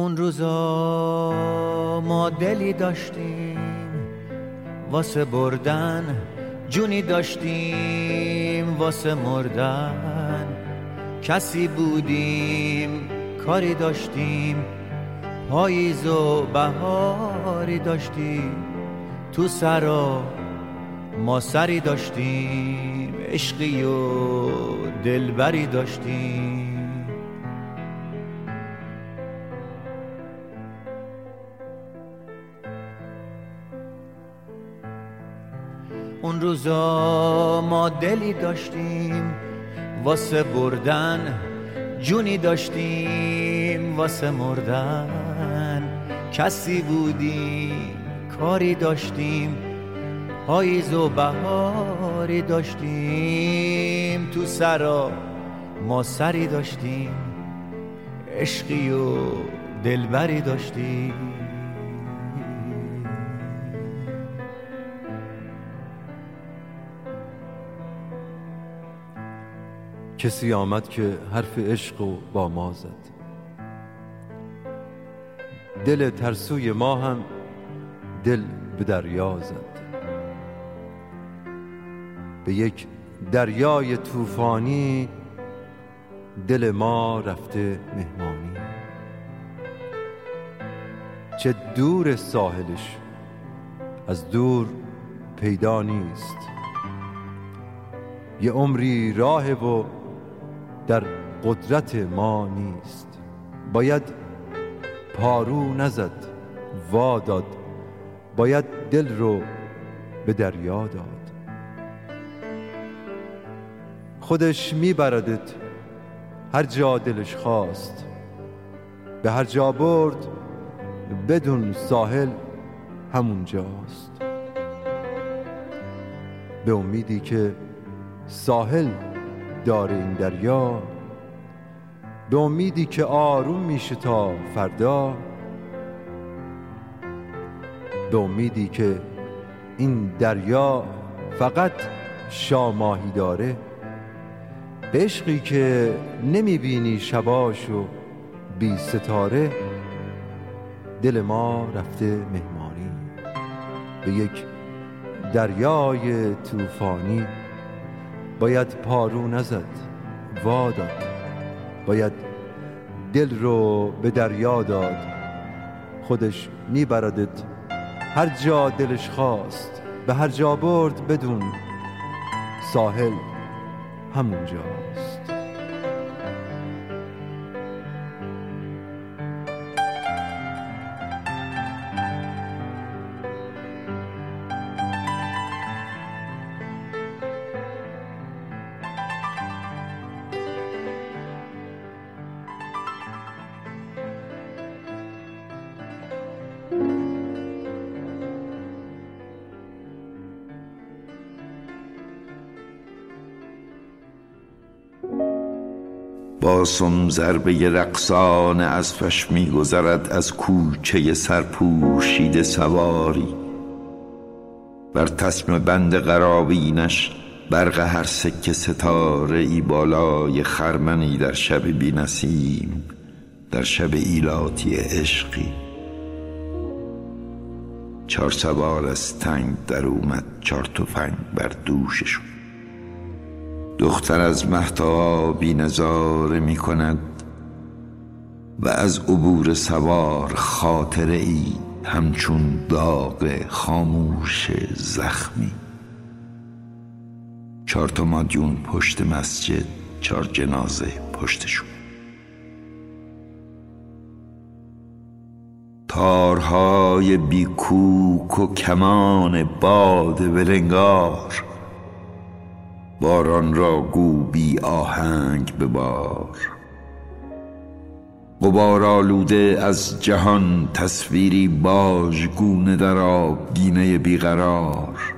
اون روزا ما دلی داشتیم واسه بردن جونی داشتیم واسه مردن. کسی بودیم کاری داشتیم پاییز و بهاری داشتیم. تو سرا ما سری داشتیم عشقی و دلبری داشتیم. روزا ما دلی داشتیم واسه بردن جونی داشتیم واسه مردن کسی بودیم کاری داشتیم پاییز و بهاری داشتیم تو سرا ما سری داشتیم عشقی و دلبری داشتیم. کسی آمد که حرف عشق و با ما زد. دل ترسوی ما هم دل به دریا زد. به یک دریای طوفانی دل ما رفته مهمانی. چه دور ساحلش از دور پیدا نیست. یه عمری راه و در قدرت ما نیست. باید پارو نزد وا داد. باید دل رو به دریا داد. خودش میبردت هر جا دلش خواست. به هر جا برد بدون ساحل همون جاست. به امیدی که ساحل داره این دریا. به امیدی که آروم میشه تا فردا. به امیدی که این دریا فقط شاماهی داره. به عشقی که نمی‌بینی شباش و بی ستاره. دل ما رفته مهمانی. به یک دریای طوفانی. باید پارو نزد وا داد. باید دل رو به دریا داد. خودش میبردت هر جا دلش خواست به هر جا برد بدون. ساحل همونجاست. با سم ضربه رقصان اسبش میگذرد از کوچه سرپوشیده سواری. بر تسم بند قرابینش برق هر سکه ستاره ای بالای خرمنی در شب بی نسیم در شب ایلاتی عشقی. چار سوار از تنگ در اومد چار تفنگ بر دوششون دختر از مهتابی نظاره می کند و از عبور سوار خاطره ای همچون داغ خاموش زخمی. چهار مادیون پشت مسجد چهار جنازه پشتشون. تارهای بیکوک و کمان باد ولنگار باران را گو بی آهنگ ببار. غبار آلوده از جهان تصویری باژگونه در آبگینه بیقرار.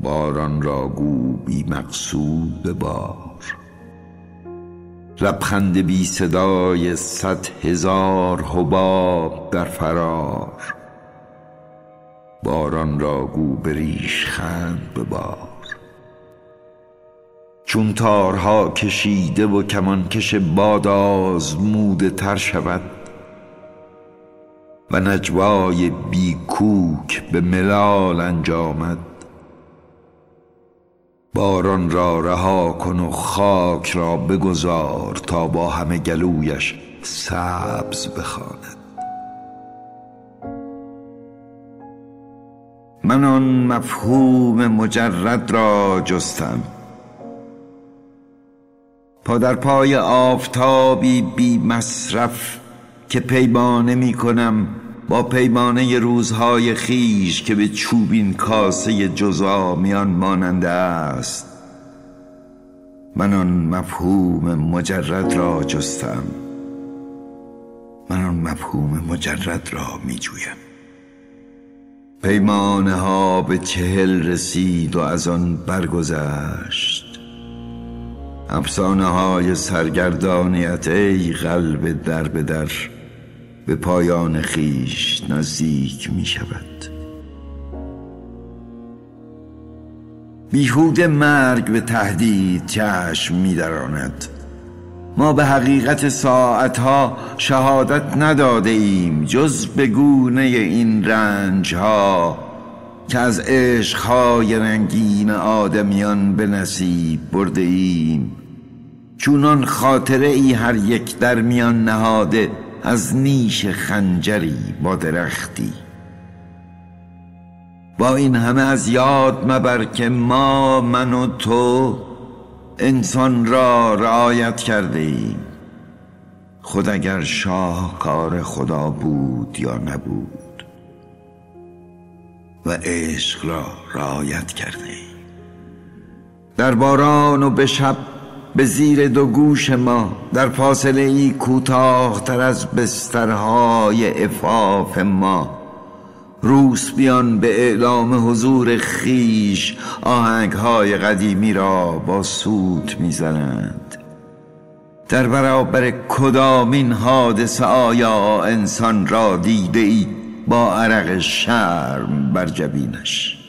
باران را گو بی مقصود ببار. لبخند بی صدای صد هزار حباب در فرار. باران را گو بریش خند ببار. چون تارها کشیده و کمانکش باد آزموده تر شود و نجوای بیکوک به ملال انجامد باران را رها کن و خاک را بگذار تا با همه گلویش سبز بخواند. من آن مفهوم مجرد را جستم. پا در پای آفتابی بی مصرف که پیمانه می کنم با پیمانه روزهای خیش که به چوبین کاسه جزا میان ماننده است. من آن مفهوم مجرد را جستم. من آن مفهوم مجرد را می جویم. پیمانه ها به چهل رسید و از آن برگذشت. افسانه های سرگردانیت ای قلب در به در به پایان خیش نزدیک می شود بیهود مرگ به تهدید چشم می دراند ما به حقیقت ساعتها شهادت نداده ایم جز به گونه این رنج ها که از عشقهای رنگین آدمیان به نصیب برده ایم چونان خاطره ای هر یک در میان نهاده از نیش خنجری با درختی. با این همه از یاد مبر که ما من و تو انسان را رعایت کرده ایم. خود اگر شاهکار خدا بود یا نبود و عشق را رعایت کرده ایم. در باران و به شب به زیر دو گوش ما در فاصله ای کوتاه تر از بسترهای افاف ما. روس بیان به اعلام حضور خیش آهنگ های قدیمی را با سوت می‌زنند. در برابر کدامین حادثه آیا انسان را دیده ای با عرق شرم بر جبینش.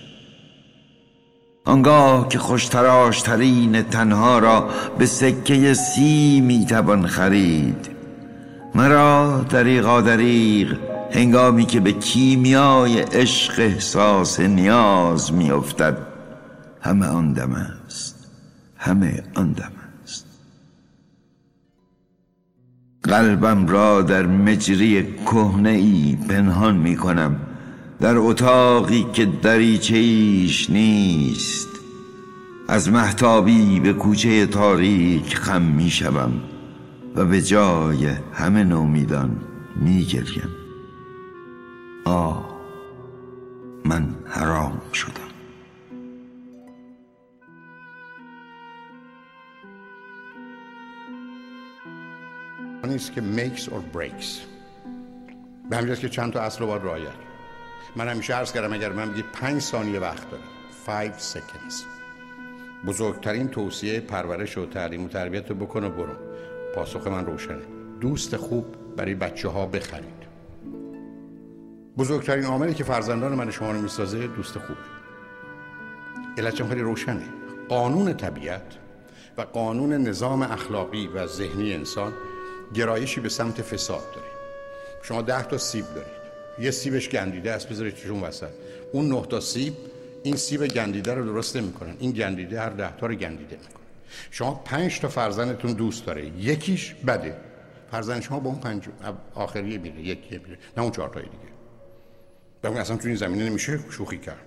آنگاه که خوشتراشترین تنها را به سکه سی می‌توان خرید. مرا دریغا دریغ هنگامی که به کیمیای عشق احساس نیاز میافتد. همه آن دم است. همه آن دم است. قلبم را در مجری کهنه ای پنهان می کنم در اتاقی که دریچه ایش نیست. از محتابی به کوچه تاریک خم می شوم و به جای همه نومیدان می گریم. آه من حرام شدم. که makes or breaks. به همین که چند تا اصل رو باید رعایت من همیشه عرض کردم اگر من بگید پنج ثانیه وقت دارم. 5 seconds. بزرگترین توصیه پرورش و تعلیم و تربیت رو بکن و برو. پاسخ من روشنه. دوست خوب برای بچه ها بخرید. بزرگترین عاملی که فرزندان من شما رو می‌سازه دوست خوب. علتشم خیلی روشنه. قانون طبیعت و قانون نظام اخلاقی و ذهنی انسان گرایشی به سمت فساد داره. شما ده تا سیب دارید. یه سیبش گندیده است بذارید چون وسط. اون نه تا سیب این سیب گندیده رو درست نمی‌کنن. این گندیده هر ده تا رو گندیده می‌کنه. شما پنج تا فرزندتون دوست داره. یکیش بده. فرزند شما با اون پنج آخریه میره یکی میره نه اون چهار تای دیگه. بگم اصلا تو این زمینه نمیشه شوخی کرد.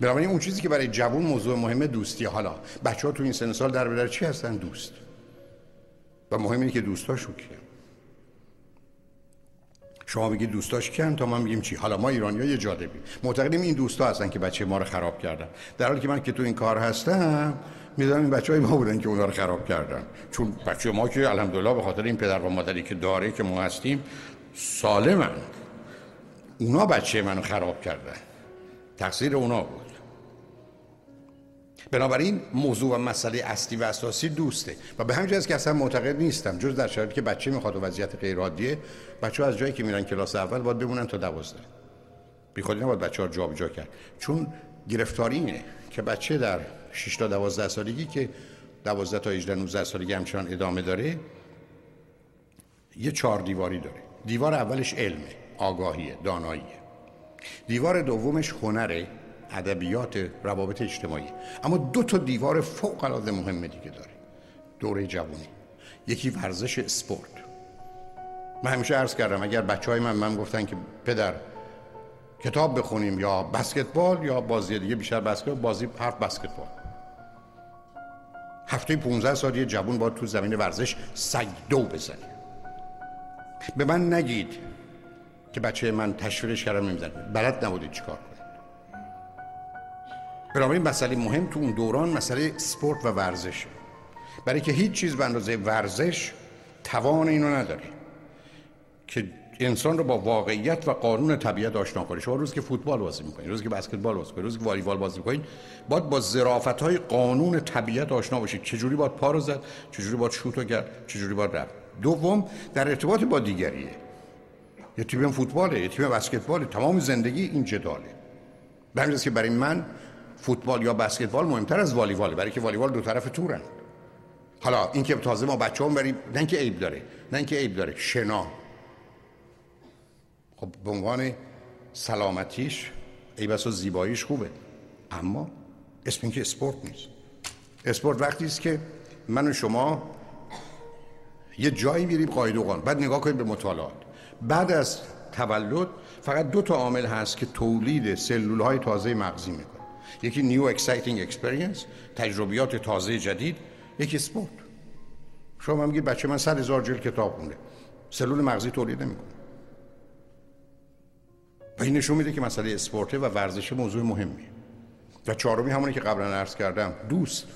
بنابراین اون چیزی که برای جوون موضوع مهمه دوستی. حالا بچه ها تو این سن سال در بدر چی هستن؟ دوست. و مهم اینه که دوستاشو کیه شما بگید دوستاش کیان تا ما میگیم چی؟ حالا ما ایرانی ها یه جالبی معتقدیم این دوستا هستن که بچه ما رو خراب کردن. در حالی که من که تو این کار هستم می‌دونم این بچه های ما بودن که اونا رو خراب کردن. چون بچه ما که الحمدلله به خاطر این پدر و مادری که داره که ما هستیم سالمن. اونا بچه منو خراب کردن. تقصیر اونا بود. بنابراین موضوع و مسئله اصلی و اساسی دوسته. و به همین که اصلا معتقد نیستم جز در شرایطی که بچه می‌خواد و وضعیت غیر عادیه بچه از جایی که میرن کلاس اول باید بمونن تا دوازده. بی خودی نباید بچه ها جابجا کرد. چون گرفتاری اینه که بچه در 6 تا 12 سالگی که 12 تا 18 19 سالگی همچنان ادامه داره یه چهار دیواری داره. دیوار اولش علمه آگاهیه داناییه. دیوار دومش هنره. ادبیات روابط اجتماعی. اما دو تا دیوار فوق العاده مهم دیگه داره. دوره جوانی. یکی ورزش اسپورت. من همیشه عرض کردم اگر بچه های من من گفتن که پدر کتاب بخونیم یا بسکتبال یا بازی دیگه بیشتر بسکتبال بازی حرف بسکتبال. هفته 15 سال یه جوون باید تو زمین ورزش سیدو بزنه. به من نگید که بچه من تشویقش کردم نمی‌زنه بلد نبودید چیکار کنید بنابراین مسئله مهم تو اون دوران مسئله سپورت و ورزشه برای که هیچ چیز به اندازه ورزش توان اینو نداره. که انسان رو با واقعیت و قانون طبیعت آشنا کنه. شما روز که فوتبال بازی می‌کنید روز که بسکتبال بازی می‌کنید روز که والیبال بازی می‌کنید باید با ظرافت های قانون طبیعت آشنا باشید. چجوری باید پا رو زد چجوری باید شوت کرد چجوری باید رفت. دوم در ارتباط با دیگریه. یه تیم فوتباله یه تیم بسکتبال تمام زندگی این جداله. به که برای من فوتبال یا بسکتبال مهمتر از والیباله برای که والیبال دو طرف تورن. حالا اینکه تازه ما بچه هم بریم نه اینکه عیب داره نه اینکه عیب داره شنا. خب به عنوان سلامتیش ای و زیباییش خوبه. اما اسم اینکه اسپورت نیست. اسپورت وقتی است که من و شما یه جایی میریم و بعد نگاه کنیم به مطالعات. بعد از تولد فقط دو تا عامل هست که تولید سلول های تازه مغزی می‌کنه. یکی new exciting experience تجربیات تازه جدید یکی اسپورت شما میگید بچه من صد هزار جلد کتاب خونده. سلول مغزی تولید نمی‌کنه. و این نشون میده که مسئله اسپورته و ورزش موضوع مهمیه. و چهارمی همونی که قبلا عرض کردم دوست.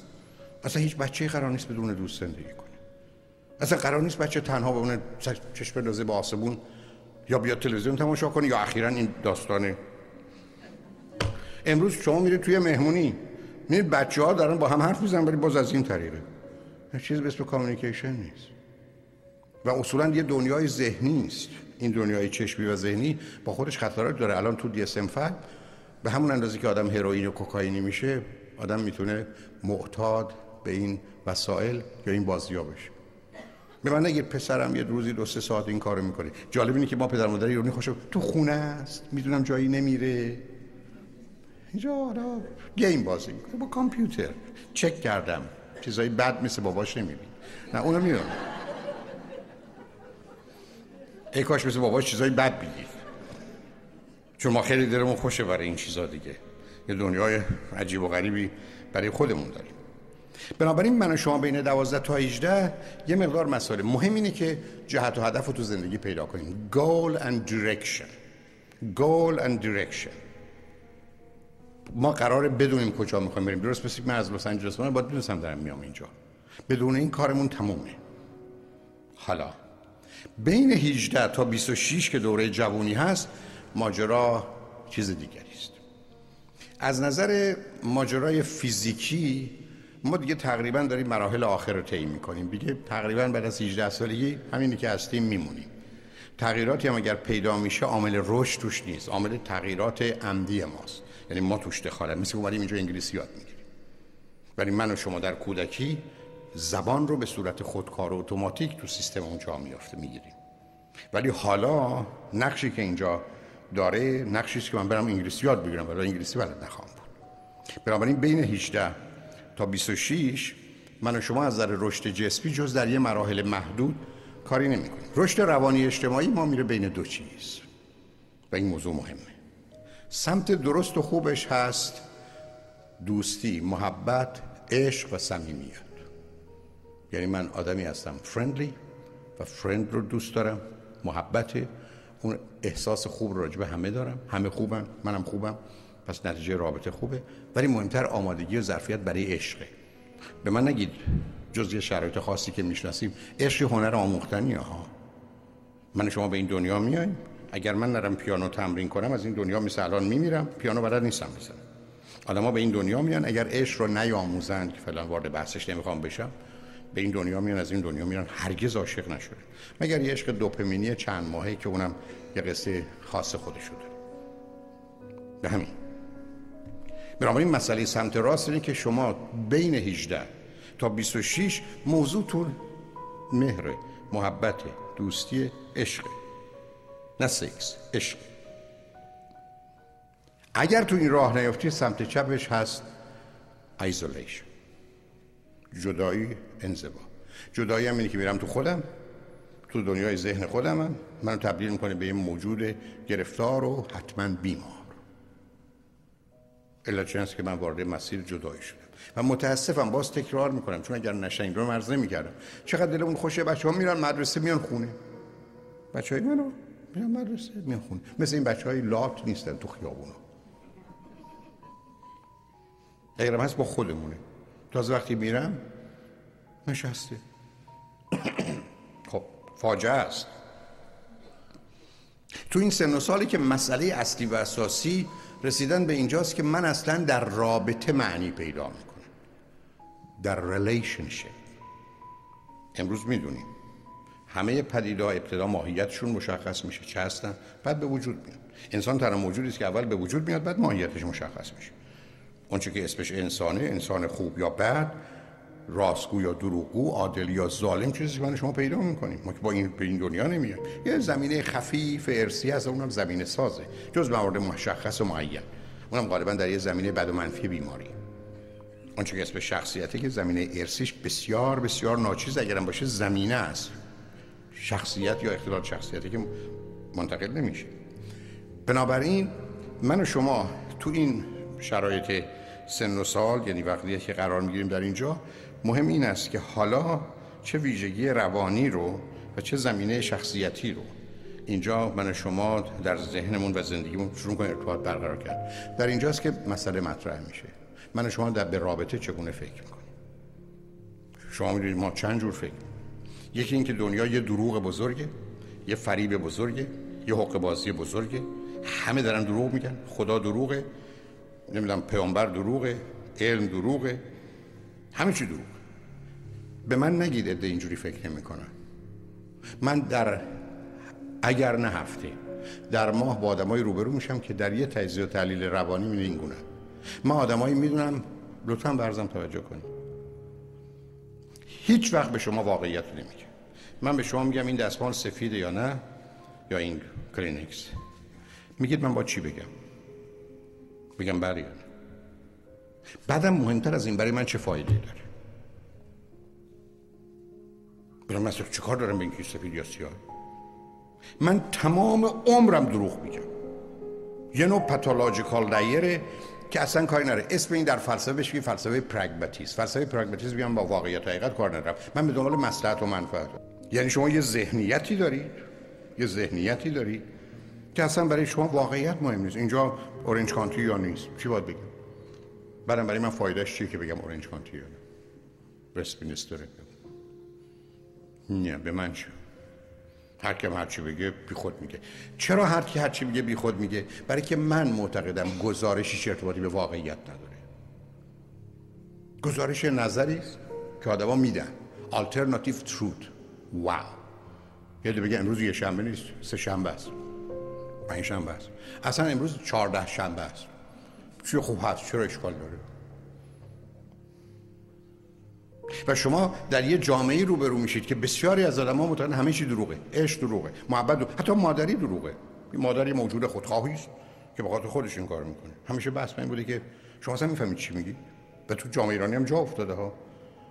اصلا هیچ بچه قرار نیست بدون دوست زندگی کنه. اصلا قرار نیست بچه تنها اون چشم بندازه به آسمون یا بیاد تلویزیون تماشا کنه یا اخیرا این داستان امروز شما میرید توی مهمونی. میرید بچه ها دارن با هم حرف می‌زنن ولی باز از این طریقه. چیز به اسم کامیکیشن نیست. و اصولا یه دنیای ذهنی است این دنیای چشمی و ذهنی با خودش خطرات داره. الان تو دی به همون اندازه که آدم هروئین و کوکائینی میشه آدم می‌تونه معتاد به این وسایل یا این بازیا بشه به من نگیر پسرم یه روزی دو سه ساعت این کارو می‌کنه. جالب اینه که ما پدر مادر ایرانی خوشو تو خونه است. می‌دونم جایی نمیره. اینجا آره گیم بازی می‌کنه. با کامپیوتر. چک کردم. چیزایی بد مثل باباش نمیبین نه اونو می‌دونم. ای کاش مثل باباش چیزایی بد بگید چون ما خیلی دلمون خوشه برای این چیزا دیگه. یه دنیای عجیب و غریبی برای خودمون داریم. بنابراین من و شما بین 12 تا 18 یه مقدار مسئله. مهم اینه که جهت و هدف رو تو زندگی پیدا کنیم. Goal and direction. Goal and direction. ما قراره بدونیم کجا می‌خوایم بریم. درست مثل من از لس آنجلس من باید بدونم دارم میام اینجا. بدون این کارمون تمومه. حالا بین 18 تا 26 که دوره جوانی هست ماجرا چیز دیگری است. از نظر ماجرای فیزیکی ما دیگه تقریبا داریم مراحل آخر رو طی می‌کنیم. دیگه تقریبا بعد از 18 سالگی همینی که هستیم میمونیم. تغییراتی هم اگر پیدا میشه عامل رشد توش نیست. عامل تغییرات عمدی ماست. یعنی ما توش دخالت مثل اومدیم اینجا انگلیسی یاد می‌گیریم. ولی من و شما در کودکی زبان رو به صورت خودکار و اتوماتیک تو سیستم اونجا میافته می‌گیریم. ولی حالا نقشی که اینجا داره نقشی که من برم انگلیسی یاد بگیرم ولی انگلیسی بلد نخواهم بود. بنابراین بین 18 تا 26 من و شما از نظر رشد جسمی جز در یه مراحل محدود کاری نمی کنیم رشد روانی اجتماعی ما میره بین دو چیز. و این موضوع مهمه. سمت درست و خوبش هست. دوستی محبت عشق و صمیمیت. یعنی من آدمی هستم فرندلی و فرند رو دوست دارم محبت اون احساس خوب رو راجبه همه دارم. همه خوبم منم خوبم پس نتیجه رابطه خوبه. ولی مهمتر آمادگی و ظرفیت برای عشقه. به من نگید جز یه شرایط خاصی که می‌شناسیم عشق هنر آموختنی ها من شما به این دنیا میایم. اگر من نرم پیانو تمرین کنم از این دنیا مثل الان میمیرم. پیانو بلد نیستم بزنم آدما به این دنیا میان اگر عشق رو نیاموزند که فعلا وارد بحثش نمی‌خوام بشم به این دنیا میان از این دنیا میرن هرگز عاشق نشده. مگر یه عشق دوپمینی چند ماهه که اونم یه قصه خاص خودشو داره. به همین. بنابراین مسئله سمت راست اینه که شما بین 18 تا 26 موضوعتون مهره محبت دوستی عشق. نه سکس عشق. اگر تو این راه نیفتی سمت چپش هست isolation جدایی انزوا. جدایی هم اینه که میرم تو خودم تو دنیای ذهن خودم هم منو تبدیل می‌کنه به یه موجود گرفتار و حتما بیمار. علت هست که من وارد مسیر جدایی شدم. و متاسفم باز تکرار می‌کنم چون اگر نشنگ رو مرز نمی‌کردم چقدر دلمون خوشه بچه ها میرن مدرسه میان خونه. بچه های منو میرن مدرسه. میان خونه مثل این بچه های لات نیستن تو خیابونا. اگرم هست با خودمونه. تازه وقتی میرم نشسته. خب فاجعه است. تو این سن و سالی که مسئله اصلی و اساسی رسیدن به اینجاست که من اصلا در رابطه معنی پیدا می‌کنم. در relationship امروز می‌دونیم. همه پدیده ابتدا ماهیتشون مشخص میشه چه هستن بعد به وجود میاد. انسان تنها موجودی است که اول به وجود میاد بعد ماهیتش مشخص میشه. اونچه که اسمش انسانه انسان خوب یا بد راستگو یا دروغگو عادل یا ظالم چیزی که شما پیدا می‌کنیم ما که با این به این دنیا نمیایم. یه زمینه خفیف ارسی از اونم زمینه سازه. جز موارد مشخص و معین. اونم غالبا در یه زمینه بد و منفی بیماری. آنچه که اسم شخصیته که زمینه ارسیش بسیار بسیار ناچیز اگرم باشه زمینه است. شخصیت یا اختلال شخصیتی که منتقل نمیشه. بنابراین من و شما تو این شرایط سن و سال یعنی وقتی که قرار می‌گیریم در اینجا مهم این است که حالا چه ویژگی روانی رو و چه زمینه شخصیتی رو اینجا من شما در ذهنمون و زندگیمون شروع کنیم ارتباط برقرار کرد. در اینجاست که مسئله مطرح میشه. من شما در به رابطه چگونه فکر می‌کنیم؟ شما می‌دونید ما چند جور فکر یکی اینکه دنیا یه دروغ بزرگه یه فریب بزرگه یه حق بازی بزرگه. همه دارن دروغ میگن. خدا دروغه. نمی‌دونم پیامبر دروغه علم دروغه. همه چی دروغ. به من نگید عده اینجوری فکر نمی‌کنن. من در اگر نه هفته در ماه با آدمای روبرو میشم که در یه تجزیه و تحلیل روانی می این من آدمایی می‌دونم لطفا به عرضم توجه کنید. هیچ وقت به شما واقعیت نمیگه من به شما میگم این دستمال سفیده یا نه یا این Kleenex. میگید من با چی بگم؟ بگم بله بعدم مهمتر از این برای من چه فایده داره؟ برای مثلا چه کار دارم به این سفید یا سیاه؟ من تمام عمرم دروغ میگم. یه نوع پاتولوژیکال دایره که اصلا کاری نره اسم این در فلسفه بهش فلسفه پرگماتیسم فلسفه پرگماتیسم بیان با واقعیت حقیقت کار ندارم. من به دنبال مصلحت و منفعت یعنی شما یه ذهنیتی دارید. یه ذهنیتی دارید که اصلا برای شما واقعیت مهم نیست. اینجا اورنج کانتی یا نیست؟ چی باید بگم؟ بعدم برای من فایدهش چیه که بگم اورنج کانتی یا نه؟ وستمینستر نه به من چه؟ هر کم هر چی بگه بی خود میگه. چرا هر کی هر چی میگه بی خود میگه؟ برای که من معتقدم گزارشی ارتباطی به واقعیت نداره. گزارش نظری که آدما میدن. Alternative truth. واو یه بگه امروز یه شنبه نیست سه شنبه است. پنج شنبه است. اصلا امروز چهارده شنبه است. چی خوب هست چرا اشکال داره؟ و شما در یه جامعه روبرو میشید که بسیاری از آدم‌ها معتقدن همه چی دروغه عشق دروغه محبت دروغه. حتی مادری دروغه. مادری موجود خودخواهی است که به خاطر خودش این کار می‌کنه. همیشه بحث این بوده که شما اصلا می‌فهمید چی میگی؟ و تو جامعه ایرانی هم جا افتاده ها.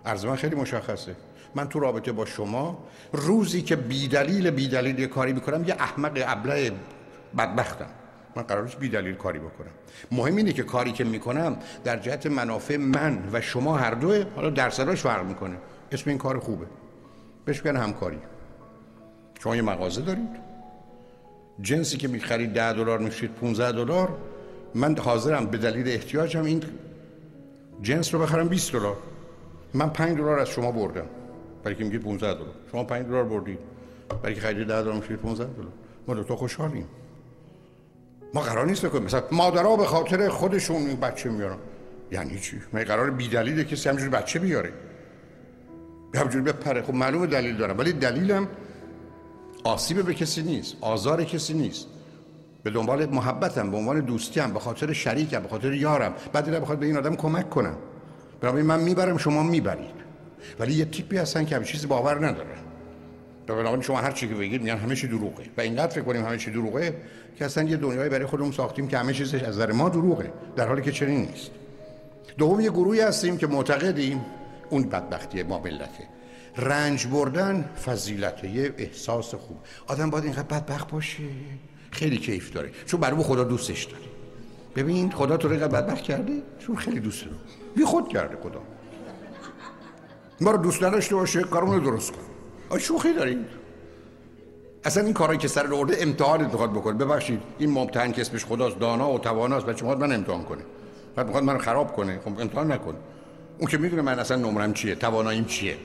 عرض من خیلی مشخصه. من تو رابطه با شما روزی که بیدلیل بیدلیل یه کاری می‌کنم یه احمق ابله بدبختم. من قرار نیست بی دلیل کاری بکنم. مهم اینه که کاری که می‌کنم در جهت منافع من و شما هر دوه حالا درصداش فرق می‌کنه. اسم این کار خوبه. بهش میگن همکاری. شما یه مغازه دارید. جنسی که می‌خرید ده دلار میشید 15 دلار. من حاضرم به دلیل احتیاجم این جنس رو بخرم 20 دلار. من 5 دلار از شما بردم. برای که میگید 15 دلار. شما 5 دلار بردید برای که خرید 10 دلار میشید 15 دلار. ما دو تا خوشحالیم. ما قرار نیست بکنیم. مثلا مادرها به خاطر خودشون این بچه میارن. یعنی چی؟ من قرار بی دلیله کسی همجوری بچه بیاره. همجوری بپره. خب معلوم دلیل دارم. ولی دلیلم آسیب به کسی نیست. آزار کسی نیست. به دنبال محبتم به عنوان دوستیم به خاطر شریکم به خاطر یارم. بعد دیگه بخواد به این آدم کمک کنم. برای من می‌برم شما می‌برید. ولی یه تیپی هستن که همین چیزی باور ندارن بنابراین شما هر چی که بگید میگن همه چی دروغه. و اینقدر فکر کنیم همه چی دروغه که اصلا یه دنیایی برای خودمون ساختیم که همه چیزش از نظر ما دروغه در حالی که چنین نیست. دوم یه گروهی هستیم که معتقدیم اون بدبختی ما ملته. رنج بردن فضیلته یه احساس خوب. آدم باید اینقدر بدبخت باشه. خیلی کیف داره. چون برای خدا دوستش داره. ببین خدا تو رو اینقدر بدبخت کرده چون خیلی دوست داره. بی خود کرده خدا. ما رو دوست نداشته باشه کارمون رو درست کن. آ شوخی دارید اصلا این کارایی که سر رو ارده امتحان انتخاب بکنه. ببخشید این ممتحن که اسمش خداست دانا و تواناست بچه می‌خواد من امتحان کنه. بعد می‌خواد من خراب کنه. خب امتحان نکن. اون که می‌دونه من اصلا نمرم چیه تواناییم چیه.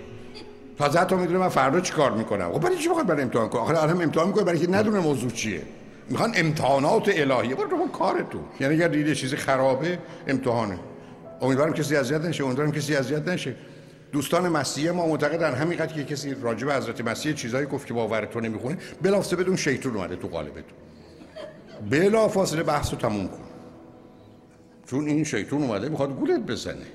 تازه حتی می‌دونه من فردا چی کار می‌کنم. خب برای چی بخواد برای امتحان کنه آخر آدم امتحان می‌کنه برای اینکه ندونه موضوع چیه. می‌خوان امتحانات الهی برو تو کارتون. یعنی اگر دیده چیزی خرابه امتحانه. امیدوارم کسی اذیت نشه امیدوارم کسی اذیت نشه. دوستان مسیحی ما معتقدن همینقدر که کسی راجع به حضرت مسیح چیزایی گفت که باورتون نمی‌خونه بلافاصله بدون شیطان اومده تو قالبتون بلافاصله بحث رو تموم کن. چون این شیطان اومده می‌خواد گولت بزنه.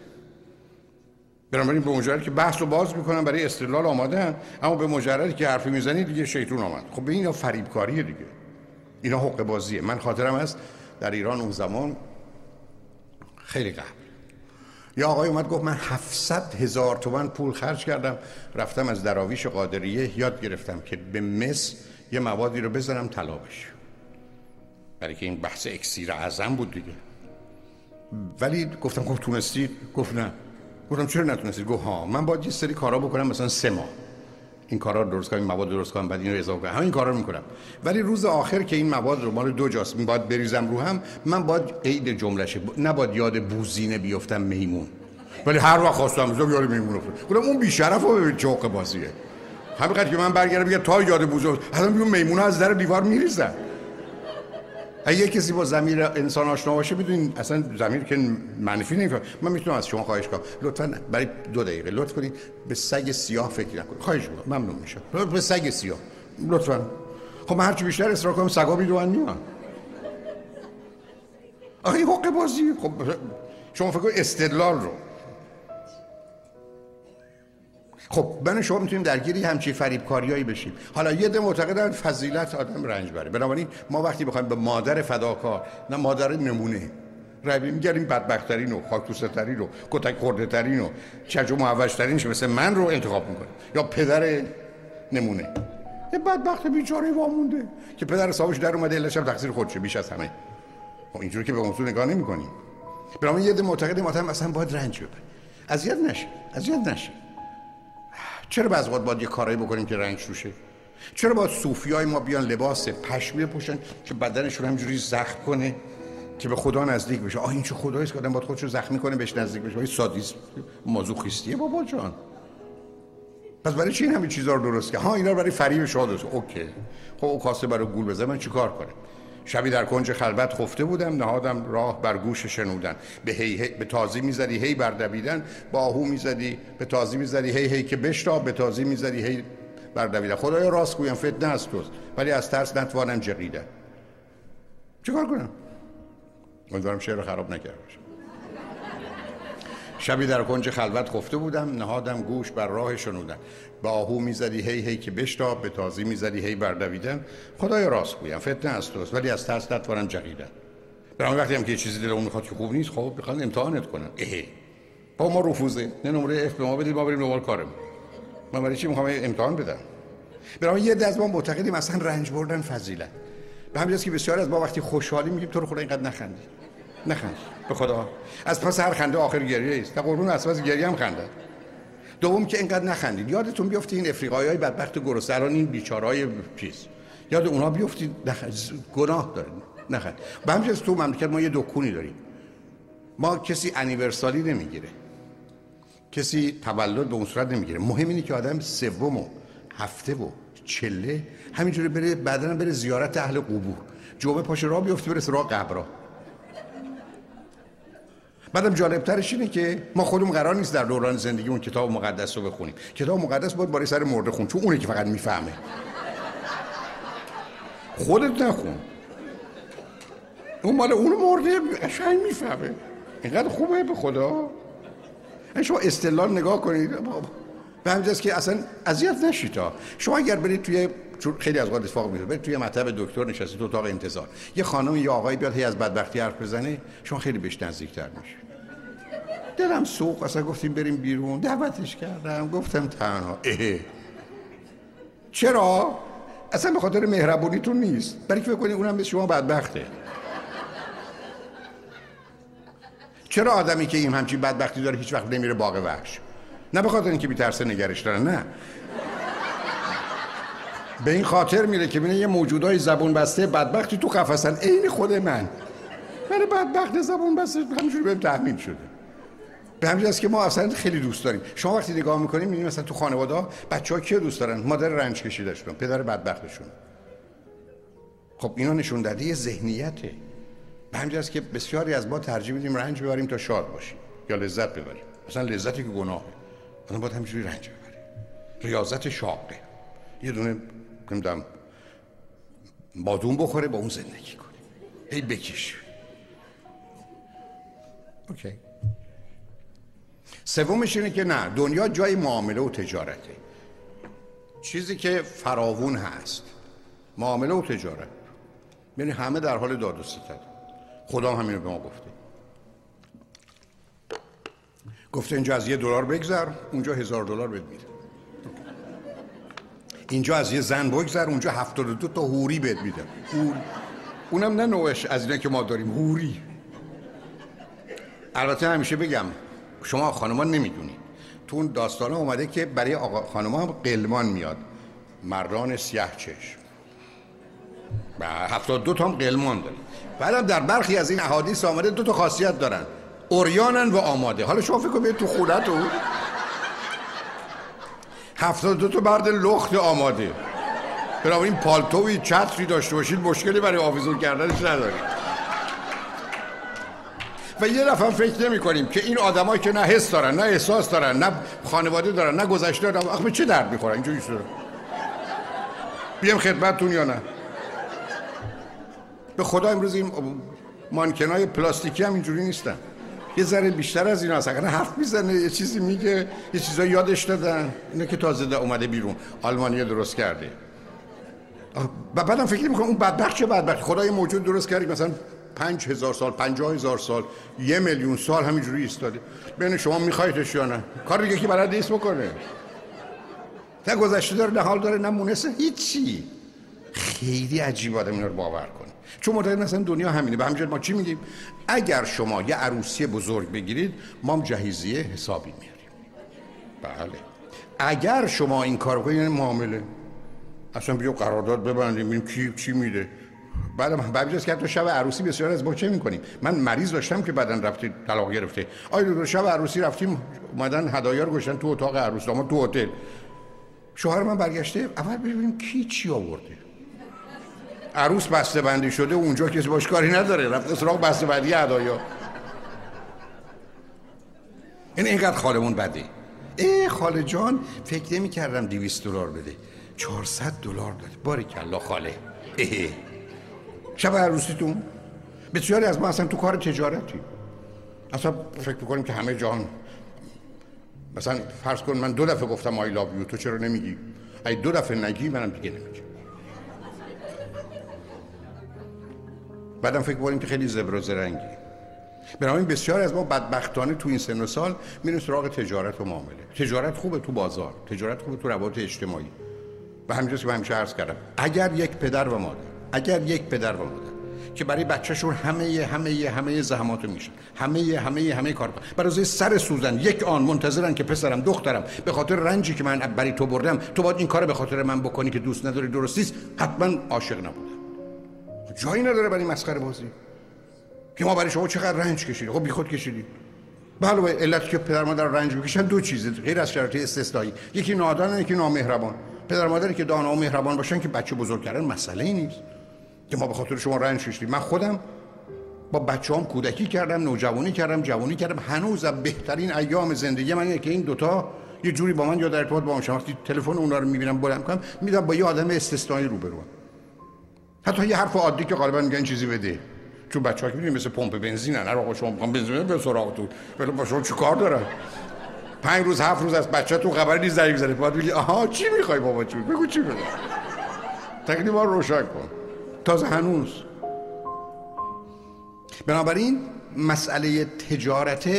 بنابراین به مجرد که بحث باز می‌کنن برای استدلال آماده اما به مجردی که حرفی می‌زنی دیگه شیطون آمد. خب به این یا فریبکاریه دیگه. اینا حق بازیه. من خاطرم هست در ایران اون زمان خیلی قبل یا آقای اومد گفت من 700 هزار تومن پول خرج کردم رفتم از دراویش قادریه یاد گرفتم که به مس یه موادی رو بزنم طلا بشه. برای که این بحث اکسیر اعظم بود دیگه. ولی گفتم خب تونستی گفت نه. گفتم چرا نتونستید؟ گفت ها من باید یه سری کارا بکنم مثلا سه ماه. این کارا رو درست کنم این مواد درست کنم بعد این رو اضافه کنم. همین کارا رو می‌کنم. ولی روز آخر که این مواد رو مال دو جاست باید بریزم رو هم من باید عید جملهشه. نباید یاد بوزینه بیفتم میمون. ولی هر وقت خواستم بزنم یاد میمون افتاد گفتم اون بیشرف رو ببین چه بازیه. همینقدر که من برگردم بگم تا یاد بوزو اصلا میمون از در دیوار میریزن اگه کسی با زمیر انسان آشنا باشه بدونین اصلا زمیر که منفی نمیفهم. من می‌تونم از شما خواهش کنم. لطفا برای دو دقیقه لطف کنید. به سگ سیاه فکر نکنید. خواهش می‌کنم. ممنون میشم. به سگ سیاه. لطفا. خب من هرچی بیشتر اصرار کنم سگا بیدوان میان آخه حق بازی. خب شما فکر استدلال رو. خب من شما می‌تونیم درگیری همچی فریبکاریایی بشیم. حالا یه ده معتقدن فضیلت آدم رنج بره. بنابراین ما وقتی بخوایم به مادر فداکار نه مادر نمونه. روی میگریم بدبخترین و خاکتوسترین و کتک خورده ترین و چج و معوشترینش مثل من رو انتخاب می‌کنه یا پدر نمونه. یه بدبخت بیچاره وامونده که پدر صاحبش در اومده علش هم تقصیر خودشه بیش از همه. خب اینجوری که به موضوع نگاه نمی‌کنیم. برای یه ده معتقد ما اصلا باید رنج ببره. اذیت نشه اذیت نشه. چرا بعض وقت باید یه کارایی بکنیم که رنگ روشه چرا باید صوفیای ما بیان لباس پشمی بپوشن که بدنشون همجوری زخم کنه که به خدا نزدیک بشه؟ آه این چه خداییست که آدم باید خودشو زخمی کنه بهش نزدیک بشه. این سادیس مازوخیستیه بابا جان. پس برای چی این همین چیزا رو درست که ها اینا برای فریب شما درست اوکی. خب او کاسه برای گول بزنه من چیکار کنم؟ شبی در کنج خلوت خفته بودم نهادم راه بر گوش شنودن. به هی, هی به تازی می‌زدی هی بر دویدن. با آهو می‌زدی به تازی می‌زدی هی هی که بشتا به تازی می‌زدی هی بر دویدن. خدایا راست گویم فتنه است توست. ولی از ترس نتوانم جقیدن چیکار کنم؟ امیدوارم شعر خراب نکرده شبی در کنج خلوت خفته بودم نهادم گوش بر راه شنودن. با آهو می‌زدی هی هی که بشتاب به تازی می‌زدی هی بردویدن خدای راست گویم فتنه است توست ولی از ترس نتوانم جقیدن برای وقتی هم که چیزی دلمون می‌خواد که خوب نیست خب بخواد امتحانت کنن. اه. با ما رفوزه. نه نمره اف به ما بدید ما بریم دنبال کارم من برای چی می‌خوام امتحان بدم؟ برای یه دست ما معتقدیم اصلا رنج بردن فضیلت. به همین که بسیار از ما وقتی خوشحالی میگیم تو رو خدا اینقدر نخندی نخند به خدا. از پس هر خنده آخر گریه است. تا قربون از پس گریه هم خنده. دوم که اینقدر نخندید. یادتون بیفته این افریقایی های بدبخت گرسنه الان این بیچارهای چیز. یاد اونا بیفتید. گناه دارید. نخند. به همین تو مملکت ما یه دکونی داریم. ما کسی انیورسالی نمی‌گیره. کسی تولد به اون صورت نمی‌گیره. مهم اینه که آدم سوم و هفته و چله همینجوری بره بعدا بره زیارت اهل قبور. جمعه پاش را بیفته بره سراغ قبرا. بعدم جالبترش اینه که ما خودمون قرار نیست در دوران زندگی اون کتاب مقدس رو بخونیم. کتاب مقدس باید برای سر مرده خون چون اونه که فقط می‌فهمه. خودت نخون. اون مال اون مرده قشنگ می‌فهمه. اینقدر خوبه به خدا. شما استلال نگاه کنید. به همجاست که اصلا اذیت نشید شما اگر برید توی چون خیلی از اوقات اتفاق میفته. توی مطب دکتر نشستید تو اتاق انتظار. یه خانم یا آقایی بیاد هی از بدبختی حرف بزنه شما خیلی بهش نزدیکتر میشید دلم سوق اصلا گفتیم بریم بیرون. دعوتش کردم. گفتم تنها. اه. چرا؟ اصلا به خاطر مهربونیتون نیست. برای که بکنید اونم به شما بدبخته. چرا آدمی که این همچین بدبختی داره هیچ وقت نمیره باغ وحش؟ نه به خاطر اینکه بیترسه نگرش داره نه. به این خاطر میره که بینه یه موجودای زبون بسته بدبختی تو قفسن. عین خود من. من بدبخت زبون بسته همینجوری بهم تحمیل شده. به همین که ما اصلا خیلی دوست داریم. شما وقتی نگاه می‌کنیم می‌بینید مثلا تو خانواده بچه ها کیو دوست دارن؟ مادر رنج کشیدشون پدر بدبختشون. خب اینا نشون داده یه ذهنیته. به همین که بسیاری از ما ترجیح میدیم رنج ببریم تا شاد باشیم یا لذت ببریم. مثلا لذتی که گناهه مثلا باید همینجوری رنج ببریم. ریاضت شاقه. یه دونه نمی‌دونم بادون بخوره با اون زندگی کنه هی بکش. اوکی. سومش اینه که نه دنیا جای معامله و تجارته. چیزی که فراوون هست. معامله و تجارت. یعنی همه در حال داد و ستد. خدا همین رو به ما گفته. گفته اینجا از یه دلار بگذر اونجا هزار دلار بهت میده. اینجا از یه زن بگذر اونجا هفتاد دو تا هوری بهت میده هوری اونم نه نوعش از اینه که ما داریم هوری البته همیشه بگم شما خانما نمی‌دونید تو اون داستانه اومده که برای آقا خانما هم قلمان میاد. مردان سیاه چشم. و هفتاد دو تا هم قلمان داره. بعدم در برخی از این احادیث آمده دو تا خاصیت دارن. اوریانن و آماده. حالا شما فکر کنید تو خونتون هفتاد دو تا مرد لخت آماده. بنابراین پالتوی چتری داشته باشید مشکلی برای آویزون کردنش ندارید و یه دفعه فکر نمی کنیم که این آدمایی که نه حس دارن نه احساس دارن نه خانواده دارن نه گذشته دارن. آخه چه درد می‌خورن اینجوری شده. بیام خدمتتون یا نه؟ به خدا امروز این مانکنای پلاستیکی هم اینجوری نیستن. یه ذره بیشتر از این هست. اگر حرف می‌زنه یه چیزی میگه یه چیزا یادش دادن. اینه که تازه اومده بیرون. آلمانیا درست کرده. و بعدم فکر می‌کنم اون بدبخت چه بدبخت خدای موجود درست کردی مثلا پنج هزار سال پنجاه هزار سال یه میلیون سال همینجوری ایستاده. بین شما میخوایدش یا نه؟ کار دیگه که برای دیست بکنه. نه گذشته داره نه حال داره نه مونسه هیچی. خیلی عجیب آدم اینا رو باور کنه چون معتقد مثلا دنیا همینه. به همجرد ما چی میگیم؟ اگر شما یه عروسی بزرگ بگیرید ما هم جهیزیه حسابی میاریم. بله. اگر شما این کار کنید یعنی معامله. اصلا بیا قرارداد ببندیم ببینیم کی چی میده. بعد بعد که تو شب عروسی بسیار از ما چه می‌کنیم؟ من مریض داشتم که بعدن رفتی طلاق گرفته. آیا دو شب عروسی رفتیم اومدن هدایا رو گشتن تو اتاق عروس ما تو هتل. شوهر من برگشته اول ببینیم کی چی آورده. عروس بسته بندی شده اونجا کسی باش کاری نداره. رفته سراغ بسته بندی هدایا این اینقدر خالمون بده ای خاله جان فکر نمی کردم 200 دلار بده. 400 دلار داده باری کلا خاله. شب عروسیتون بسیاری از ما اصلا تو کار تجارتی. اصلا فکر می‌کنیم که همه جان. مثلا فرض کن من دو دفعه گفتم آی لاب یو تو چرا نمیگی؟ ای دو دفعه نگی منم دیگه نمیگم. بعدم فکر کنیم که خیلی زبر و زرنگی. بنابراین بسیار از ما بدبختانه تو این سن و سال میریم سراغ تجارت و معامله. تجارت خوبه تو بازار تجارت خوبه تو روابط اجتماعی. و همینجاست که همیشه عرض کردم. اگر یک پدر و مادر اگر یک پدر و مادر که برای بچهشون همه همه همه زحمات میشن همه همه همه کار برای سر سوزن یک آن منتظرن که پسرم دخترم به خاطر رنجی که من برای تو بردم تو باید این کار به خاطر من بکنی که دوست نداری درستیست حتما عاشق نبودم. جایی نداره برای مسخره بازی. که ما برای شما چقدر رنج کشیدیم خب بیخود کشیدیم بله علت که پدر مادر رنج بکشن دو چیزه غیر از شرایط استثنایی. یکی نادان یکی نامهربان. پدر مادری که دانا و مهربان باشن که بچه بزرگ کردن مسئله ای نیست. که ما به خاطر شما رنج کشیدیم. من خودم با بچه هم کودکی کردم نوجوانی کردم جوانی کردم. هنوزم بهترین ایام زندگی من اینه که این دوتا یه جوری با من یا در ارتباط با من وقتی تلفن اونا رو می‌بینم بلند کنم میدم با یه آدم استثنایی روبروم حتی یه حرف عادی که غالبا میگن چیزی بده چون بچه‌ها که مثل پمپ بنزینن هر آقا شما می‌خوام بنزین به سراغ تو. ولی با شما چیکار دارن؟ پنج روز هفت روز از بچه تو خبر نیست زنگ زنه باید بگی آها چی می‌خوای بابا؟ چون بگو چی تکلیف رو روشن کن. تازه هنوز. بنابراین مسئله تجارت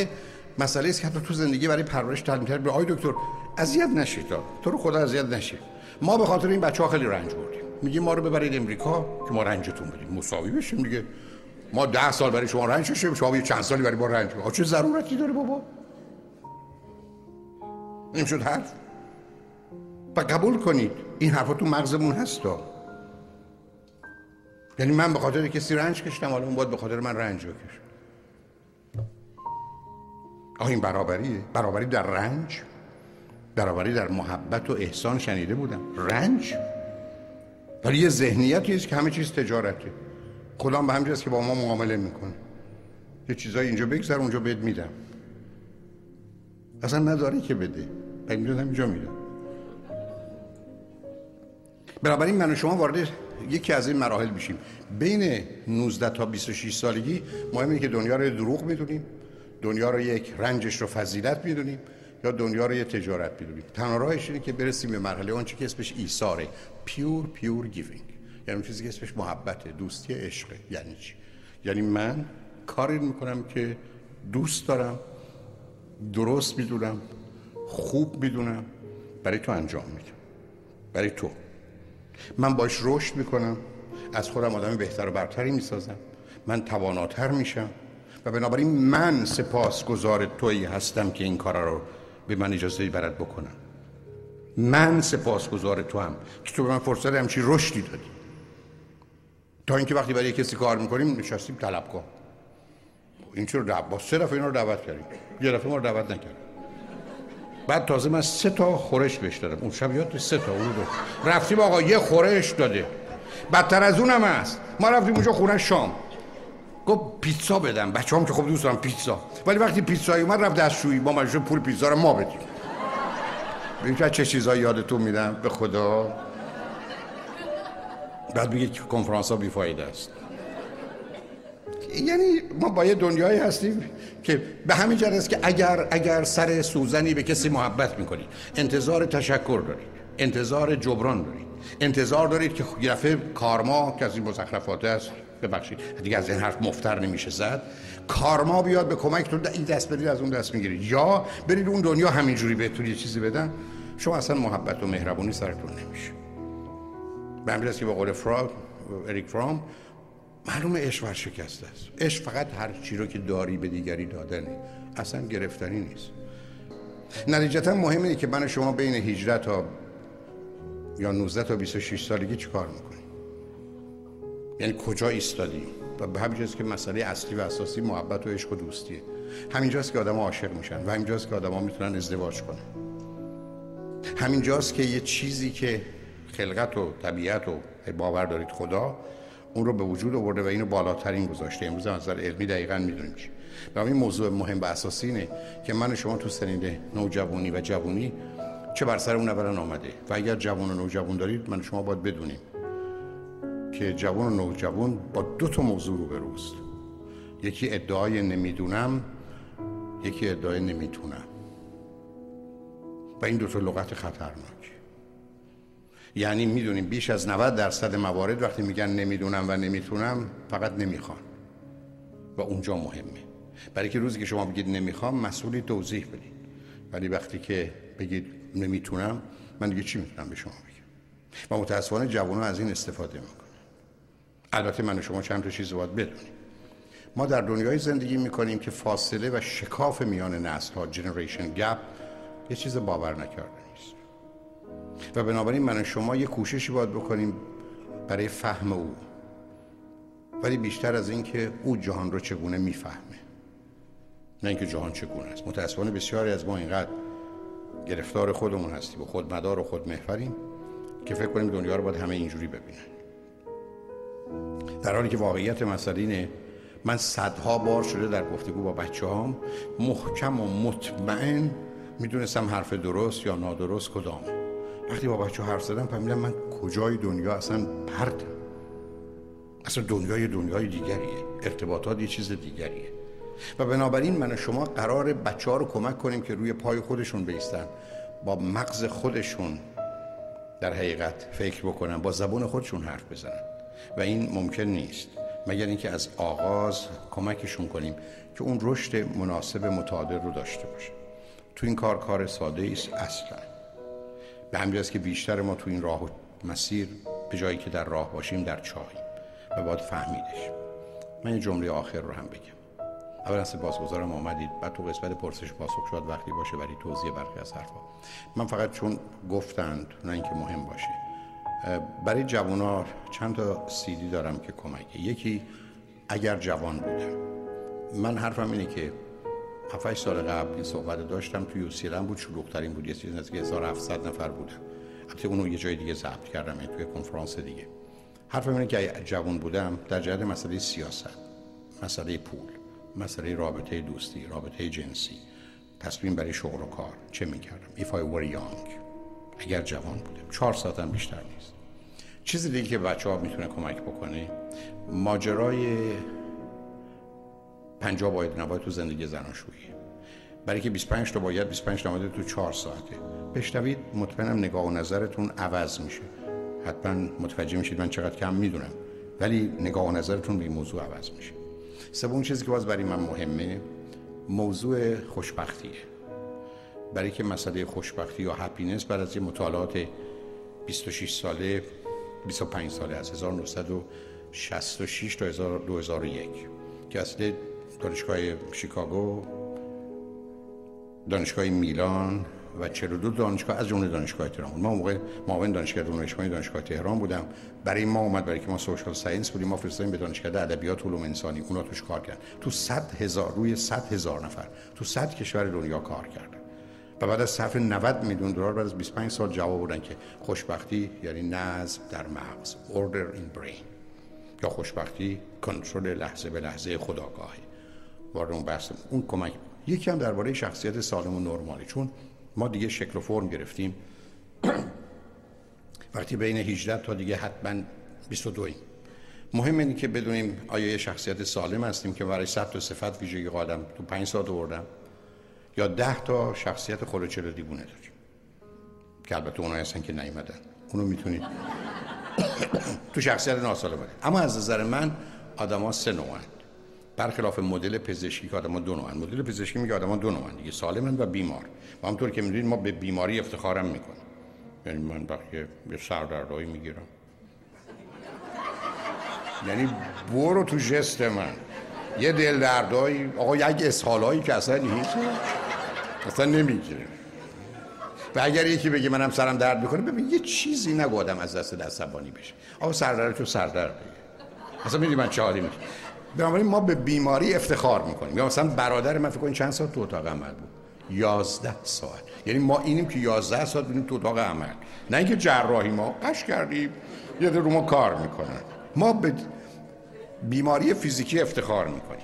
مسئله است که حتی تو زندگی برای پرورش تعلیم به آی دکتر اذیت نشید تو رو خدا اذیت نشید. ما به خاطر این بچه ها خیلی رنج بردیم میگیم ما رو ببرید امریکا که ما رنجتون بدیم. مساوی بشیم دیگه. ما ده سال برای شما رنج شیم شما یه چند سالی برای ما رنج بشیم چه ضرورتی داره بابا؟ این شد حرف؟ و قبول کنید این حرفا تو مغزمون هستا یعنی من به خاطر کسی رنج کشتم حالا اون باید به خاطر من رنج بکشم آه این برابریه. برابری در رنج. برابری در محبت و احسان شنیده بودم. رنج؟ ولی یه ذهنیتی است که همه چیز تجارته. خدا به همجاست که با ما معامله می‌کنه. یه چیزایی اینجا بگذر اونجا بهت میدم. اصلا نداری که بده. می‌دونم اینجا میدم بنابراین من و شما وارد یکی از این مراحل بشیم بین 19 تا 26 سالگی مهمه که دنیا رو دروغ می‌دونیم. دنیا رو یک رنجش رو فضیلت می‌دونیم. یا دنیا رو یه تجارت می‌دونیم تنها راهش اینه که برسیم به مرحله آنچه که اسمش ایثاره. pure pure giving یعنی چیزی که اسمش محبت دوستی عشقه. یعنی چی؟ یعنی من کاری می‌کنم که دوست دارم درست می‌دونم خوب می‌دونم برای تو انجام میدم. برای تو. من باش رشد می‌کنم از خودم آدم بهتر و برتری می‌سازم. من تواناتر میشم. و بنابراین من سپاسگزار تویی هستم که این کارا رو به من اجازه برد بکنم. من سپاسگزار تو هم که تو به من فرصت همچی رشدی دادی. تا اینکه وقتی برای کسی کار می‌کنیم نشستیم طلبکار این چرا دعوت با سه دفعه اینا رو دعوت کردیم. یه دفعه ما رو دعوت نکردیم بعد تازه من سه تا خورش بهش دادم. اون شب یاد سه تا اون رو. رفتیم آقا یه خورش داده. بدتر از اونم هست. ما رفتیم اونجا خونه شام. گفت پیتزا بدم. بچه هم که خب دوست دارم پیتزا. ولی وقتی پیتزا اومد رفت دستشویی. با من پول پیتزا رو ما بدیم. ببین چه چیزایی یادتون میدم به خدا. بعد میگه که کنفرانس ها بیفایده است. یعنی ما با یه دنیایی هستیم که به همین جهت است که اگر اگر سر سوزنی به کسی محبت می‌کنید انتظار تشکر دارید. انتظار جبران دارید. انتظار دارید که یه کارما که از این مزخرفات است. ببخشید. دیگه از این حرف مفتر نمیشه زد. کارما بیاد به کمکتون این دست بدید از اون دست می‌گیرید. یا برید اون دنیا همینجوری بهتون یه چیزی بدن. شما اصلا محبت و مهربونی سرتون نمیشه. به همین که به قول فراد اریک فرام معلوم عشق شکسته است. عشق فقط هر چی رو که داری به دیگری دادنه. اصلا گرفتنی نیست. نتیجتا مهم اینه که من شما بین 18 تا یا 19 تا 26 سالگی چیکار می‌کنیم؟ یعنی کجا ایستادیم و به همینجاست که مسئله اصلی و اساسی محبت و عشق و دوستیه. همینجاست که آدم عاشق میشن و همینجاست که آدم می‌تونن ازدواج کنن. همینجاست که یه چیزی که خلقت و طبیعت و باور دارید خدا اون رو به وجود آورده و اینو بالاترین گذاشته. امروز از نظر علمی دقیقا می‌دونیم چی. و این موضوع مهم و اساسی اینه که من شما تو سنین نوجوانی و جوانی چه بر سر اون اولا آمده. و اگر جوان و نوجوان دارید من شما باید بدونیم که جوان و نوجوان با دو تا موضوع رو بروست یکی ادعای نمی‌دونم یکی ادعای نمی‌تونم. و این دو تا لغت خطرناک. یعنی می‌دونیم بیش از 90 درصد موارد وقتی میگن نمی‌دونم و نمی‌تونم فقط نمی‌خوان. و اونجا مهمه. برای که روزی که شما بگید نمی‌خوام مسئولی توضیح بدید. ولی وقتی که بگید نمی‌تونم من دیگه چی می‌تونم به شما بگم؟ و متاسفانه جوانها از این استفاده می‌کنن. البته من و شما چند تا چیز باید بدونیم. ما در دنیای زندگی می‌کنیم که فاصله و شکاف میان نسل ها جنریشن گپ یه چیز باور نکرده نیست. و بنابراین من و شما یه کوششی باید بکنیم برای فهم او. ولی بیشتر از اینکه او جهان رو چگونه می‌فهمه. نه اینکه جهان چگونه است. متاسفانه بسیاری از ما اینقدر گرفتار خودمون هستیم و خودمدار و خودمحوریم که فکر کنیم دنیا رو باید همه اینجوری ببینن. در حالی که واقعیت مسئله اینه من صدها بار شده در گفتگو با بچه هام محکم و مطمئن می‌دونستم حرف درست یا نادرست کدام. وقتی با بچه حرف زدم فهمیدم من کجای دنیا اصلا پرتم اصلا دنیای دنیای دیگریه. ارتباطات یه چیز دیگریه. و بنابراین من و شما قرار بچه ها رو کمک کنیم که روی پای خودشون بیستن. با مغز خودشون در حقیقت فکر بکنن با زبون خودشون حرف بزنن. و این ممکن نیست. مگر اینکه از آغاز کمکشون کنیم که اون رشد مناسب متعادل رو داشته باشه. تو این کار کار ساده است اصلا. به همین که بیشتر ما تو این راه و مسیر به جایی که در راه باشیم در چاهیم و باید فهمیدش. من یه جمله آخر رو هم بگم. اول از بازگذارم آمدید. بعد تو قسمت پرسش پاسخ شد وقتی باشه برای توضیح برخی از حرفا. من فقط چون گفتند نه اینکه مهم باشه. برای جوان چند تا سیدی دارم که کمکه. یکی اگر جوان بودم من حرفم اینه که 7 سال قبل این صحبت داشتم توی یوسیلن بود شلوغترین بود. یه چیز نزدیک 1700 نفر بودم البته اونو یه جای دیگه ضبط کردم توی کنفرانس دیگه. حرفم اینه که جوان بودم در جهت مسئله سیاست مسئله پول مسئله رابطه دوستی رابطه جنسی تصمیم برای شغل و کار چه می‌کردم؟ If I were young. اگر جوان بودم چهار ساعتم بیشتر نیست. چیزی دیگه که بچه ها می‌تونه کمک بکنه ماجرای پنجاه باید نباید تو زندگی زناشویی. برای که 25 تا باید 25 تا تو چهار ساعته. بشنوید مطمئنم نگاه و نظرتون عوض میشه. حتما متوجه میشید من چقدر کم می‌دونم. ولی نگاه و نظرتون به موضوع عوض میشه. سوم چیزی که باز برای من مهمه موضوع خوشبختیه. برای که مسئله خوشبختی یا happiness بعد از یه مطالعات 26 ساله 25 ساله از 1966 تا 2001 که اصل دانشگاه شیکاگو دانشگاه میلان و 42 دانشگاه از جمله دانشگاه تهران ما موقع معاون دانشگاه دانشگاه دانشگاه تهران بودم. برای ما اومد برای که ما social science بودیم ما فرستادیم به دانشگاه ادبیات علوم انسانی. اونا توش کار کرد تو 100 هزار روی 100 هزار نفر تو 100 کشور دنیا کار کردن. و بعد از صرف 90 میلیون دلار بعد از 25 سال جواب بودن که خوشبختی یعنی نظم در مغز order in brain یا خوشبختی کنترل لحظه به لحظه خداگاهی. وارد اون بحث اون کمک یکی هم درباره شخصیت سالم و نرمالی. چون ما دیگه شکل و فرم گرفتیم. وقتی بین 18 تا دیگه حتما 22 ایم مهم اینه که بدونیم آیا یه شخصیت سالم هستیم که برای ثبت و صفت ویژگی قادم تو 5 سال آوردم. یا 10 تا شخصیت خلوچل دیوونه داریم که البته اونایی هستن که نیومدن. اونو می‌تونید تو شخصیت ناسالمه اما از نظر من آدما سه نوعن. برخلاف مدل پزشکی که آدم دو نوعن. مدل پزشکی میگه آدم دو نوعن دیگه. سالمن و بیمار. و همونطور که می‌دونید ما به بیماری افتخارم می‌کنیم. یعنی من وقتی یه سردردایی می‌گیرم. یعنی برو تو جست من. یه دل دردایی آقا یک اسحالایی که اصلا هیچ. اصلا نمی‌گیره. و اگر یکی بگه منم سرم درد می‌کنه ببین یه چیزی نگو آدم از دست دست بشه. آقا سردرد تو سردرد بگه. اصلا می‌دونی من چه حالی میشه بنابراین ما به بیماری افتخار می‌کنیم. یا مثلا برادر من فکر کنید چند ساعت تو اتاق عمل بود؟ یازده ساعت. یعنی ما اینیم که یازده ساعت بودیم تو اتاق عمل. نه اینکه جراحی ما. قش کردیم یه رو ما کار می‌کنن ما به بیماری فیزیکی افتخار می‌کنیم.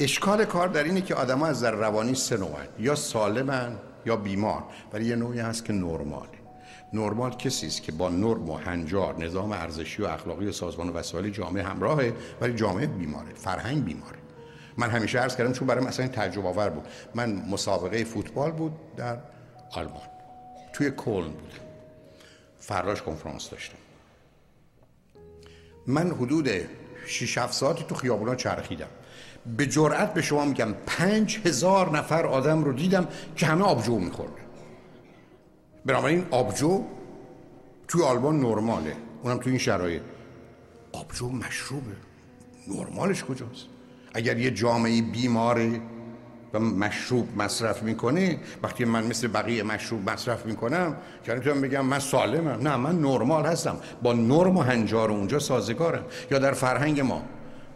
اشکال کار در اینه که آدم از در روانی سه نوعن. یا سالمن یا بیمار. ولی یه نوعی هست که نرماله. نرمال کسی است که با نرم و هنجار نظام ارزشی و اخلاقی و سازمان و وسایل جامعه همراهه ولی جامعه بیماره فرهنگ بیماره. من همیشه عرض کردم چون برای مثلا تعجب آور بود. من مسابقه فوتبال بود در آلمان. توی کلن بودم فراش کنفرانس داشتم. من حدود 6 7 ساعتی تو خیابونا چرخیدم. به جرأت به شما میگم پنج هزار نفر آدم رو دیدم که همه آبجو میخورده بنابراین آبجو توی آلمان نرماله. اونم توی این شرایط. آبجو مشروبه. نرمالش کجاست؟ اگر یه جامعه بیماره و مشروب مصرف می‌کنه وقتی من مثل بقیه مشروب مصرف می‌کنم که تو بگم من سالمم. نه من نرمال هستم. با نرم و هنجار اونجا سازگارم. یا در فرهنگ ما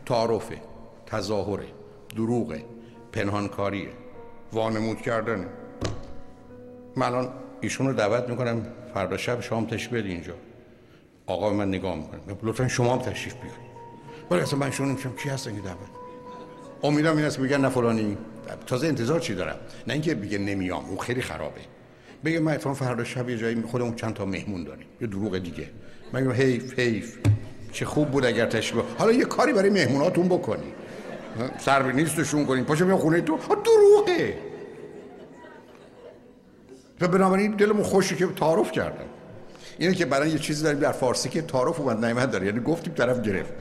تعارفه تظاهره دروغه پنهانکاریه وانمود کردنه. من الان ایشون رو دعوت می‌کنم فردا شب شام تشریف بیاد اینجا. آقا من نگاه می‌کنم. لطفا شما هم تشریف بیاد ولی اصلا من شما نمیشم. کی هستن که دعوت؟ امیدم این است بگن نه فلانی. تازه انتظار چی دارم؟ نه اینکه بگه نمیام او خیلی خرابه. بگه من اتفاقا فردا شب یه جایی خودمون چند تا مهمون داریم یه دروغ دیگه. من حیف حیف. چه خوب بود اگر تشریف حالا یه کاری برای مهموناتون بکنی. سر نیستشون کنیم پاشو بیا خونه تو. دروغه. و بنابراین دلمون خوشی که تعارف کردم اینه که برای یه چیزی داریم. در فارسی که تعارف اومد نعمت داره. یعنی گفتیم طرف گرفت.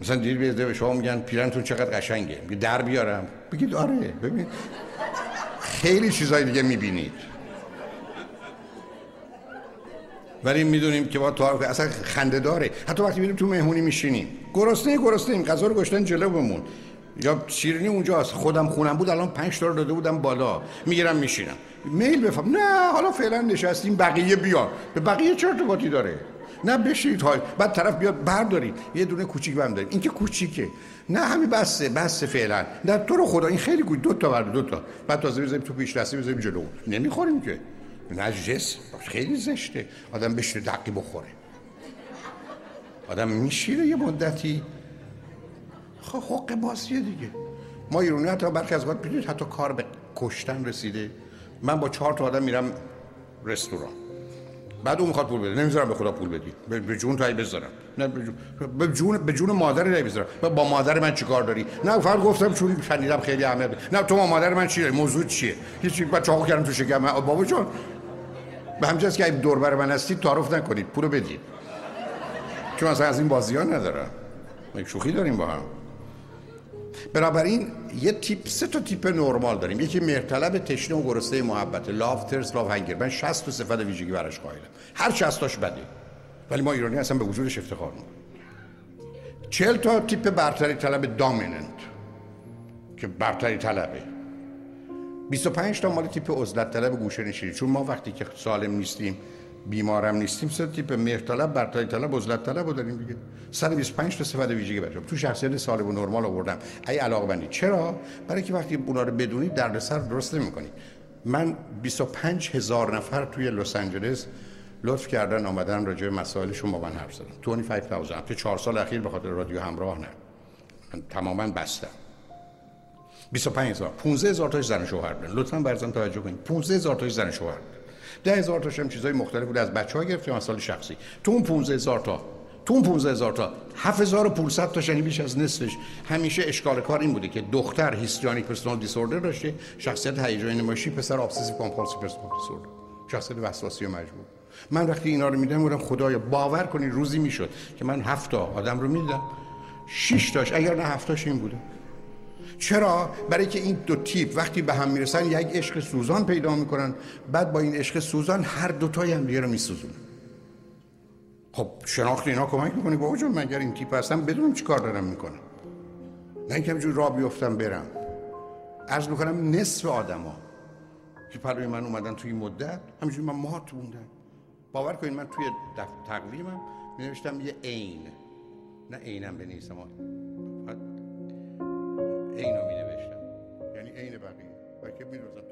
مثلا دیر بیزده به شما میگن پیرنتون چقدر قشنگه میگه در بیارم بگید آره ببین خیلی چیزای دیگه می‌بینید ولی می‌دونیم که با تعارف اصلا خنده داره حتی وقتی میریم تو مهمونی میشینیم گرسنه گرسنه غذا رو گشتن جلو بمون یا شیرینی اونجاست خودم خونم بود الان پنج تا داده بودم بالا می‌گیرم میشینم میل بفهم نه حالا فعلا نشستیم بقیه بیان به بقیه چرا ارتباطی داره نه بشید های. بعد طرف بیاد بردارید. یه دونه کوچیک بهم دارید این که کوچیکه. نه همین بسه بسه فعلا. نه تو رو خدا این خیلی کوچیک. دو تا برد دو تا. بعد تازه بزنیم تو پیش دستی بزنیم جلو. نمی‌خوریم که. نجس خیلی زشته. آدم بشه دقی بخوره. آدم میشیره یه مدتی. خب حق بازیه دیگه. ما ایرونی حتی برخی از وقت حتی کار به کشتن رسیده. من با چهار تا آدم میرم رستوران. بعد اون می‌خواد پول بده. نمی‌ذارم به خدا پول بدی. به جون تایی بذارم. نه به جون به جون مادر نمی‌ذارم با مادر من چیکار داری؟ نه فقط گفتم چون شنیدم خیلی همه نه تو ما مادر من چیه؟ موضوع چیه؟ هیچ بعد چاقو کردم تو شکم. بابا جون به همجاست که دور بر من هستید تعارف نکنید پولو بدید چون اصلا از این بازی ها ندارم شوخی داریم با هم. بنابراین یه تیپ سه تا تیپ نرمال داریم. یکی مرطلب تشنه و گرسنه محبت لاف ترس لاف هنگر من 60 تا صفت ویژگی براش قائلم. هر 60 تاش بده. ولی ما ایرانی اصلا به وجودش افتخار می‌کنیم 40 تا تیپ برتری طلب دامیننت که برتری طلبه. 25 تا مال تیپ عزلت طلب گوشه نشینی. چون ما وقتی که سالم نیستیم بیمارم نیستیم سه تیپ مهر طلب برتری طلب عزلت طلب رو داریم دیگه. 125 تا صفت ویژگی بچه تو شخصیت سالم و نرمال آوردم. ای علاقه بندی چرا؟ برای که وقتی اونا رو بدونید دردسر درست نمی‌کنید من 25 هزار نفر توی لس آنجلس لطف کردن آمدن راجع به مسائلشون با من حرف زدن. 25000 تو 4 سال اخیر به خاطر رادیو همراه نه. من تماما بستم. 25 هزار. 15 هزار تاش زن شوهر بودن لطفا برزن توجه کنید. 15 هزار تاش زن شوهر ده هزار تاش هم چیزای مختلف بود از بچه ها گرفت مسائل شخصی. تو اون 15 هزار تا تو اون 15 هزار تا 7500 تا یعنی بیش از نصفش. همیشه اشکال کار این بوده که دختر histrionic personality disorder داشته شخصیت هیجانی نمایشی پسر obsessive compulsive personality disorder شخصیت وسواسی و مجبور. من وقتی اینا رو می‌دیدم میگم خدایا باور کنی روزی می‌شد که من هفت تا آدم رو می‌دیدم 6 تاش اگر نه هفت تاش این بوده. چرا؟ برای که این دو تیپ وقتی به هم می‌رسن یک عشق سوزان پیدا می‌کنن. بعد با این عشق سوزان هر دوتای هم دیگه رو میسوزونن. خب شناخت اینا کمک می‌کنه؟ بابا جون من اگر این تیپ هستم بدونم چی کار دارم می‌کنم نه اینکه همجور را بیفتم برم. عرض می‌کنم نصف آدما که پروی من اومدن توی مدت همینجوری من مات موندن باور کنید من توی تقویمم می نوشتم یه عین. نه عینم بنویسم. بقیه